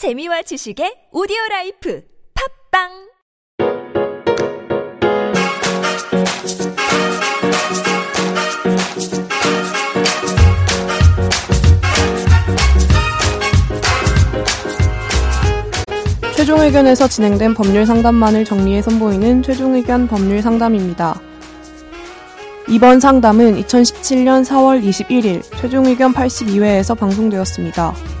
재미와 지식의 오디오 라이프 팟빵 최종 의견에서 진행된 법률 상담만을 정리해 선보이는 최종 의견 법률 상담입니다. 이번 상담은 2017년 4월 21일 최종 의견 82회에서 방송되었습니다.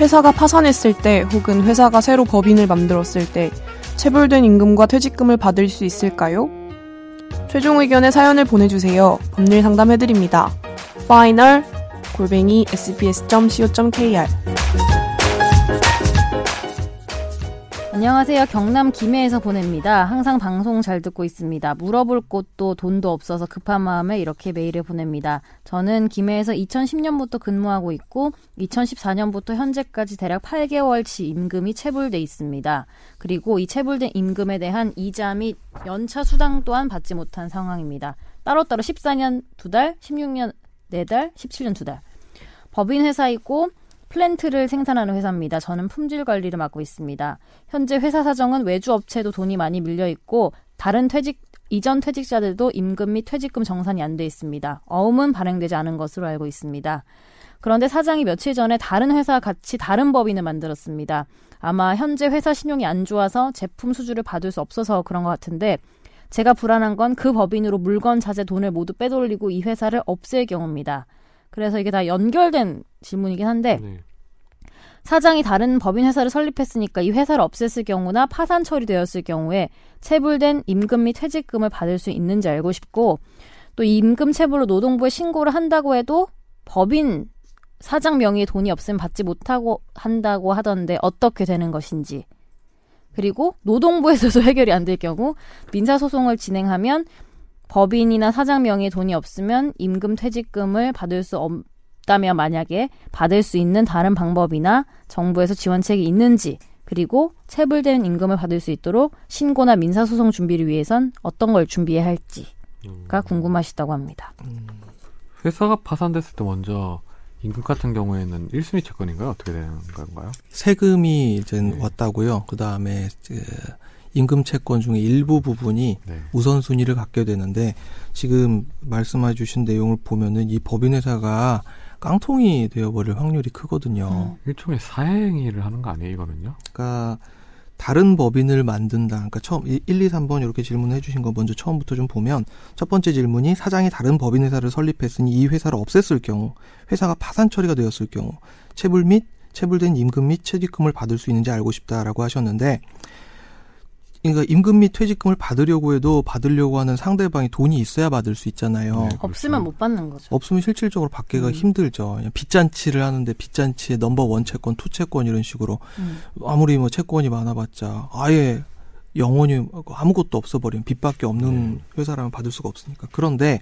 회사가 파산했을 때 혹은 회사가 새로 법인을 만들었을 때 체불된 임금과 퇴직금을 받을 수 있을까요? 최종 의견의 사연을 보내주세요. 법률 상담해드립니다. final 골뱅이 sbs.co.kr 안녕하세요. 경남 김해에서 보냅니다. 항상 방송 잘 듣고 있습니다. 물어볼 곳도 돈도 없어서 급한 마음에 이렇게 메일을 보냅니다. 저는 김해에서 2010년부터 근무하고 있고 2014년부터 현재까지 대략 8개월치 임금이 체불돼 있습니다. 그리고 이 체불된 임금에 대한 이자 및 연차 수당 또한 받지 못한 상황입니다. 따로따로 14년 2달, 16년 4달, 17년 2달. 법인 회사이고 플랜트를 생산하는 회사입니다. 저는 품질 관리를 맡고 있습니다. 현재 회사 사정은 외주 업체도 돈이 많이 밀려 있고 다른 퇴직 이전 퇴직자들도 임금 및 퇴직금 정산이 안 돼 있습니다. 어음은 발행되지 않은 것으로 알고 있습니다. 그런데 사장이 며칠 전에 다른 회사 같이 다른 법인을 만들었습니다. 아마 현재 회사 신용이 안 좋아서 제품 수주를 받을 수 없어서 그런 것 같은데 제가 불안한 건 그 법인으로 물건 자재 돈을 모두 빼돌리고 이 회사를 없앨 경우입니다. 그래서 이게 다 연결된 질문이긴 한데 네. 사장이 다른 법인 회사를 설립했으니까 이 회사를 없앴을 경우나 파산 처리되었을 경우에 체불된 임금 및 퇴직금을 받을 수 있는지 알고 싶고 또 이 임금 체불로 노동부에 신고를 한다고 해도 법인 사장 명의의 돈이 없으면 받지 못하고 한다고 하던데 어떻게 되는 것인지 그리고 노동부에서도 해결이 안 될 경우 민사소송을 진행하면 법인이나 사장 명의의 돈이 없으면 임금 퇴직금을 받을 수 없다면 만약에 받을 수 있는 다른 방법이나 정부에서 지원책이 있는지 그리고 체불된 임금을 받을 수 있도록 신고나 민사소송 준비를 위해선 어떤 걸 준비해야 할지가 궁금하시다고 합니다. 회사가 파산됐을 때 먼저 임금 같은 경우에는 1순위 채권인가요? 어떻게 되는 건가요? 세금이 이제 네. 왔다고요. 그 다음에 임금 채권 중에 일부 부분이 네. 우선순위를 갖게 되는데 지금 말씀해 주신 내용을 보면은 이 법인회사가 깡통이 되어버릴 확률이 크거든요. 일종의 사행위를 하는 거 아니에요, 이거는요? 그러니까 다른 법인을 만든다. 그러니까 처음 1, 2, 3번 이렇게 질문해 주신 거 먼저 처음부터 좀 보면 첫 번째 질문이 사장이 다른 법인 회사를 설립했으니 이 회사를 없앴을 경우 회사가 파산 처리가 되었을 경우 체불 및 체불된 임금 및 퇴직금을 받을 수 있는지 알고 싶다라고 하셨는데 그러니까 임금 및 퇴직금을 받으려고 해도 받으려고 하는 상대방이 돈이 있어야 받을 수 있잖아요. 네. 없으면 못 받는 거죠. 없으면 실질적으로 받기가 음. 힘들죠. 그냥 빚잔치를 하는데 빚잔치에 number one 채권, two 채권 이런 식으로 음. 아무리 뭐 채권이 많아봤자 아예 영원히 아무것도 없어버리면 빚밖에 없는 회사라면 받을 수가 없으니까. 그런데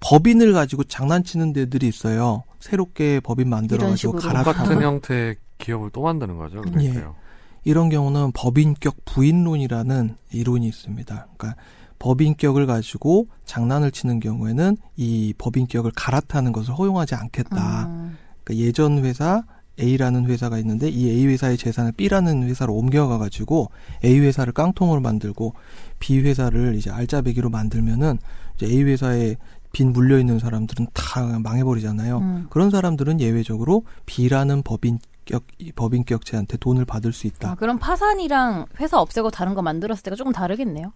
법인을 가지고 장난치는 데들이 있어요. 새롭게 법인 만들어가지고 식으로. 갈아타. 똑같은 형태의 기업을 또 만드는 거죠. 그러니까요. 이런 경우는 법인격 부인론이라는 이론이 있습니다. 그러니까 법인격을 가지고 장난을 치는 경우에는 이 법인격을 갈아타는 것을 허용하지 않겠다. 음. 그러니까 예전 회사 A라는 회사가 있는데 이 A 회사의 재산을 B라는 회사로 옮겨가 가지고 A 회사를 깡통으로 만들고 B 회사를 이제 알짜배기로 만들면은 이제 A 회사에 빈 물려 있는 사람들은 다 망해버리잖아요. 음. 그런 사람들은 예외적으로 B라는 법인 격 법인격체한테 돈을 받을 수 있다. 아, 그럼 파산이랑 회사 없애고 다른 거 만들었을 때가 조금 다르겠네요.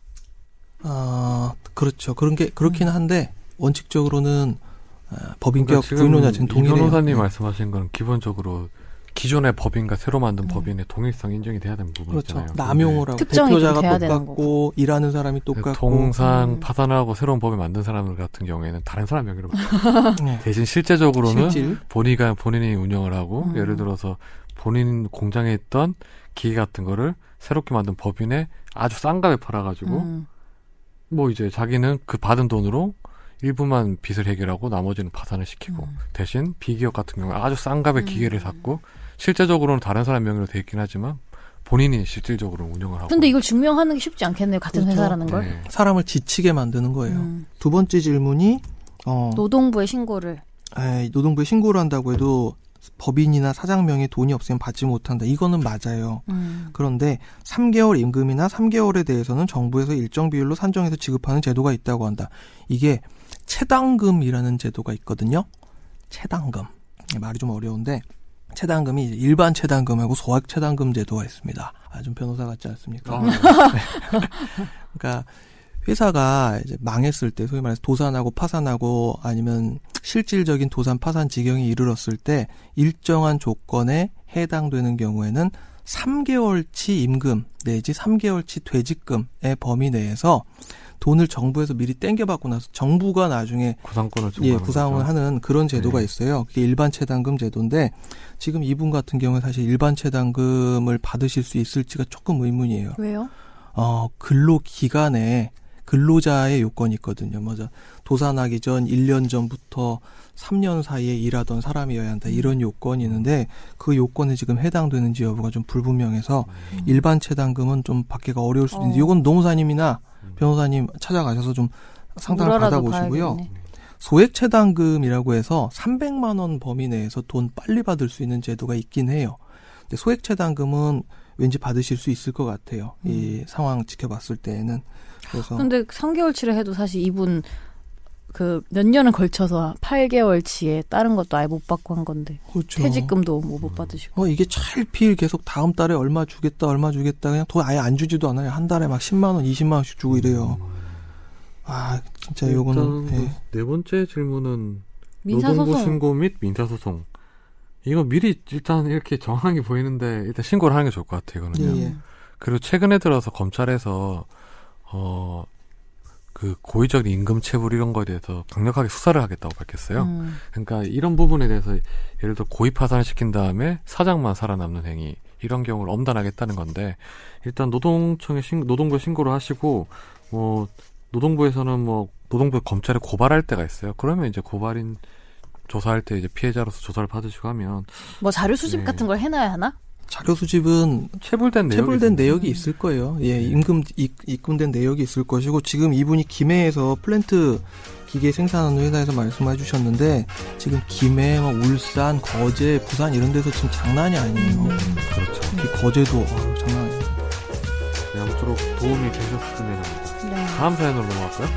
아 그렇죠. 그런 게 그렇긴 한데 원칙적으로는 아, 법인격 그러니까 지금 부인론 자체는 이 동일해요. 변호사님 네. 말씀하신 건 기본적으로 기존의 법인과 새로 만든 음. 법인의 동일성 인정이 돼야 되는 부분 그렇죠. 남용을 하고 대표자가 똑같고 일하는 사람이 근데 똑같고 동상 음. 파산하고 새로운 법인 만든 사람들 같은 경우에는 다른 사람 명의로 네. 대신 실제적으로는 실질 본인이 본인이 운영을 하고 음. 예를 들어서 본인 공장에 있던 기계 같은 거를 새롭게 만든 법인에 아주 싼 값에 팔아가지고 음. 뭐 이제 자기는 그 받은 돈으로 일부만 빚을 해결하고 나머지는 파산을 시키고 음. 대신 비기업 같은 경우는 아주 싼 값에 음. 기계를 샀고 실제적으로는 다른 사람 명의로 돼 있긴 하지만 본인이 실질적으로 운영을 하고 근데 이걸 증명하는 게 쉽지 않겠네요. 같은 그렇죠. 회사라는 걸. 네. 사람을 지치게 만드는 거예요. 음. 두 번째 질문이 어, 노동부에 신고를. 에이, 노동부에 신고를 한다고 해도 법인이나 사장 명의 돈이 없으면 받지 못한다. 이거는 맞아요. 음. 그런데 3개월 임금이나 3개월에 대해서는 정부에서 일정 비율로 산정해서 지급하는 제도가 있다고 한다. 이게 체당금이라는 제도가 있거든요. 체당금. 말이 좀 어려운데 체당금이 일반 체당금하고 소액 체당금 제도가 있습니다. 아, 좀 변호사 같지 않습니까? 아, 그러니까 회사가 이제 망했을 때 소위 말해서 도산하고 파산하고 아니면 실질적인 도산 파산 지경에 이르렀을 때 일정한 조건에 해당되는 경우에는 3개월치 임금 내지 3개월치 퇴직금의 범위 내에서 돈을 정부에서 미리 땡겨받고 나서 정부가 나중에 구상권을 좀 예, 구상을 거죠. 하는 그런 제도가 네. 있어요. 그게 일반 체당금 제도인데 지금 이분 같은 경우에 사실 일반 체당금을 받으실 수 있을지가 조금 의문이에요. 왜요? 어, 근로 기간에 근로자의 요건이 있거든요. 먼저 도산하기 전 1년 전부터 3년 사이에 일하던 사람이어야 한다. 이런 요건이 있는데 그 요건에 지금 해당되는지 여부가 좀 불분명해서 일반 체당금은 좀 받기가 어려울 수도 있는데 어. 이건 노무사님이나 변호사님 찾아가셔서 좀 상담을 받아보시고요. 봐야겠네. 소액 체당금이라고 해서 300만 원 범위 내에서 돈 빨리 받을 수 있는 제도가 있긴 해요. 근데 소액 체당금은 왠지 받으실 수 있을 것 같아요. 이 상황 지켜봤을 때에는 그래서 근데 3개월치를 해도 사실 이분 그 몇 년을 걸쳐서 8개월치에 다른 것도 아예 못 받고 한 건데 그렇죠. 퇴직금도 뭐 못 받으시고 어 이게 차일피일 계속 다음 달에 얼마 주겠다 얼마 주겠다 그냥 돈 아예 안 주지도 않아요. 한 달에 막 10만 원, 20만 원씩 주고 이래요. 아 진짜 요거는 일단 예. 그네 번째 질문은 노동부 민사소송 신고 및 민사소송. 이거 미리 일단 이렇게 정확하게 보이는데 일단 신고를 하는 게 좋을 것 같아요. 이거는요. 예, 예. 그리고 최근에 들어서 검찰에서 어. 그 고의적 임금 체불 이런 거에 대해서 강력하게 수사를 하겠다고 밝혔어요. 음. 그러니까 이런 부분에 대해서 예를 들어 고의 파산을 시킨 다음에 사장만 살아남는 행위 이런 경우를 엄단하겠다는 건데 일단 노동청에 신 노동부에 신고를 하시고 뭐 노동부에서는 뭐 노동부 검찰에 고발할 때가 있어요. 그러면 이제 고발인 조사할 때 이제 피해자로서 조사를 받으시고 하면 뭐 자료 수집 네. 같은 걸 해놔야 하나? 자료 수집은 체불된 내용이 체불된. 내역이 있을 거예요. 예, 임금 입, 입금된 내역이 있을 것이고 지금 이분이 김해에서 플랜트 기계 생산하는 회사에서 말씀해 주셨는데 지금 김해, 뭐 울산, 거제, 부산 이런 데서 지금 장난이 아니에요. 그렇죠. 특히 거제도 어, 장난 아니에요. 네, 아무쪼록 도움이 되셨으면 합니다. 네. 다음 사연으로 넘어갈까요?